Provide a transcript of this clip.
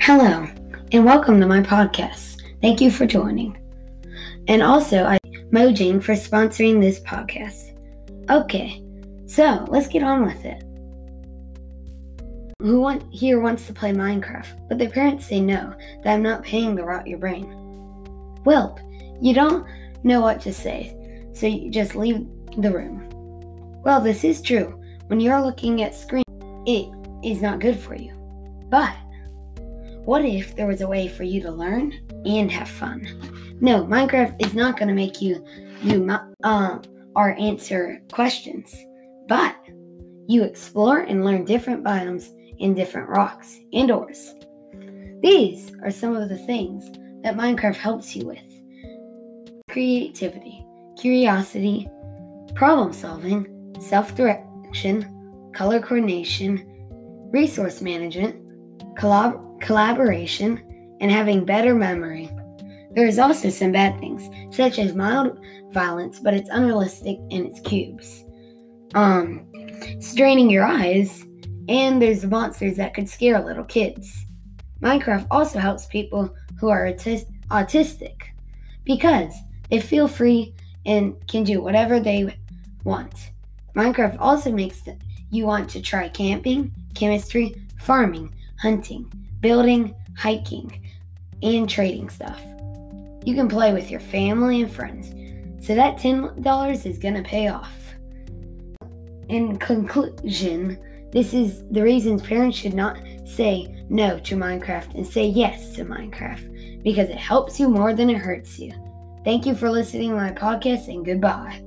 Hello, and welcome to my podcast. Thank you for joining. And also, I Mojang for sponsoring this podcast. Okay, so let's get on with it. Who want, here wants to play Minecraft, but their parents say no, that I'm not paying to rot your brain? Welp, you don't know what to say, so you just leave the room. Well, this is true. When you're looking at screen, it is not good for you. But what if there was a way for you to learn and have fun? No, Minecraft is not going to make you you uh, or answer questions, but you explore and learn different biomes and different rocks and ores. These are some of the things that Minecraft helps you with creativity, curiosity, problem solving, self direction, color coordination, resource management, collab- collaboration, and having better memory. There is also some bad things, such as mild violence, but it's unrealistic and it's cubes. Um, straining your eyes, and there's monsters that could scare little kids. Minecraft also helps people who are autis- autistic because they feel free and can do whatever they want. Minecraft also makes you want to try camping, chemistry, farming, hunting, building, hiking, and trading stuff. You can play with your family and friends, so that $10 is going to pay off. In conclusion, this is the reasons parents should not say no to Minecraft and say yes to Minecraft because it helps you more than it hurts you. Thank you for listening to my podcast and goodbye.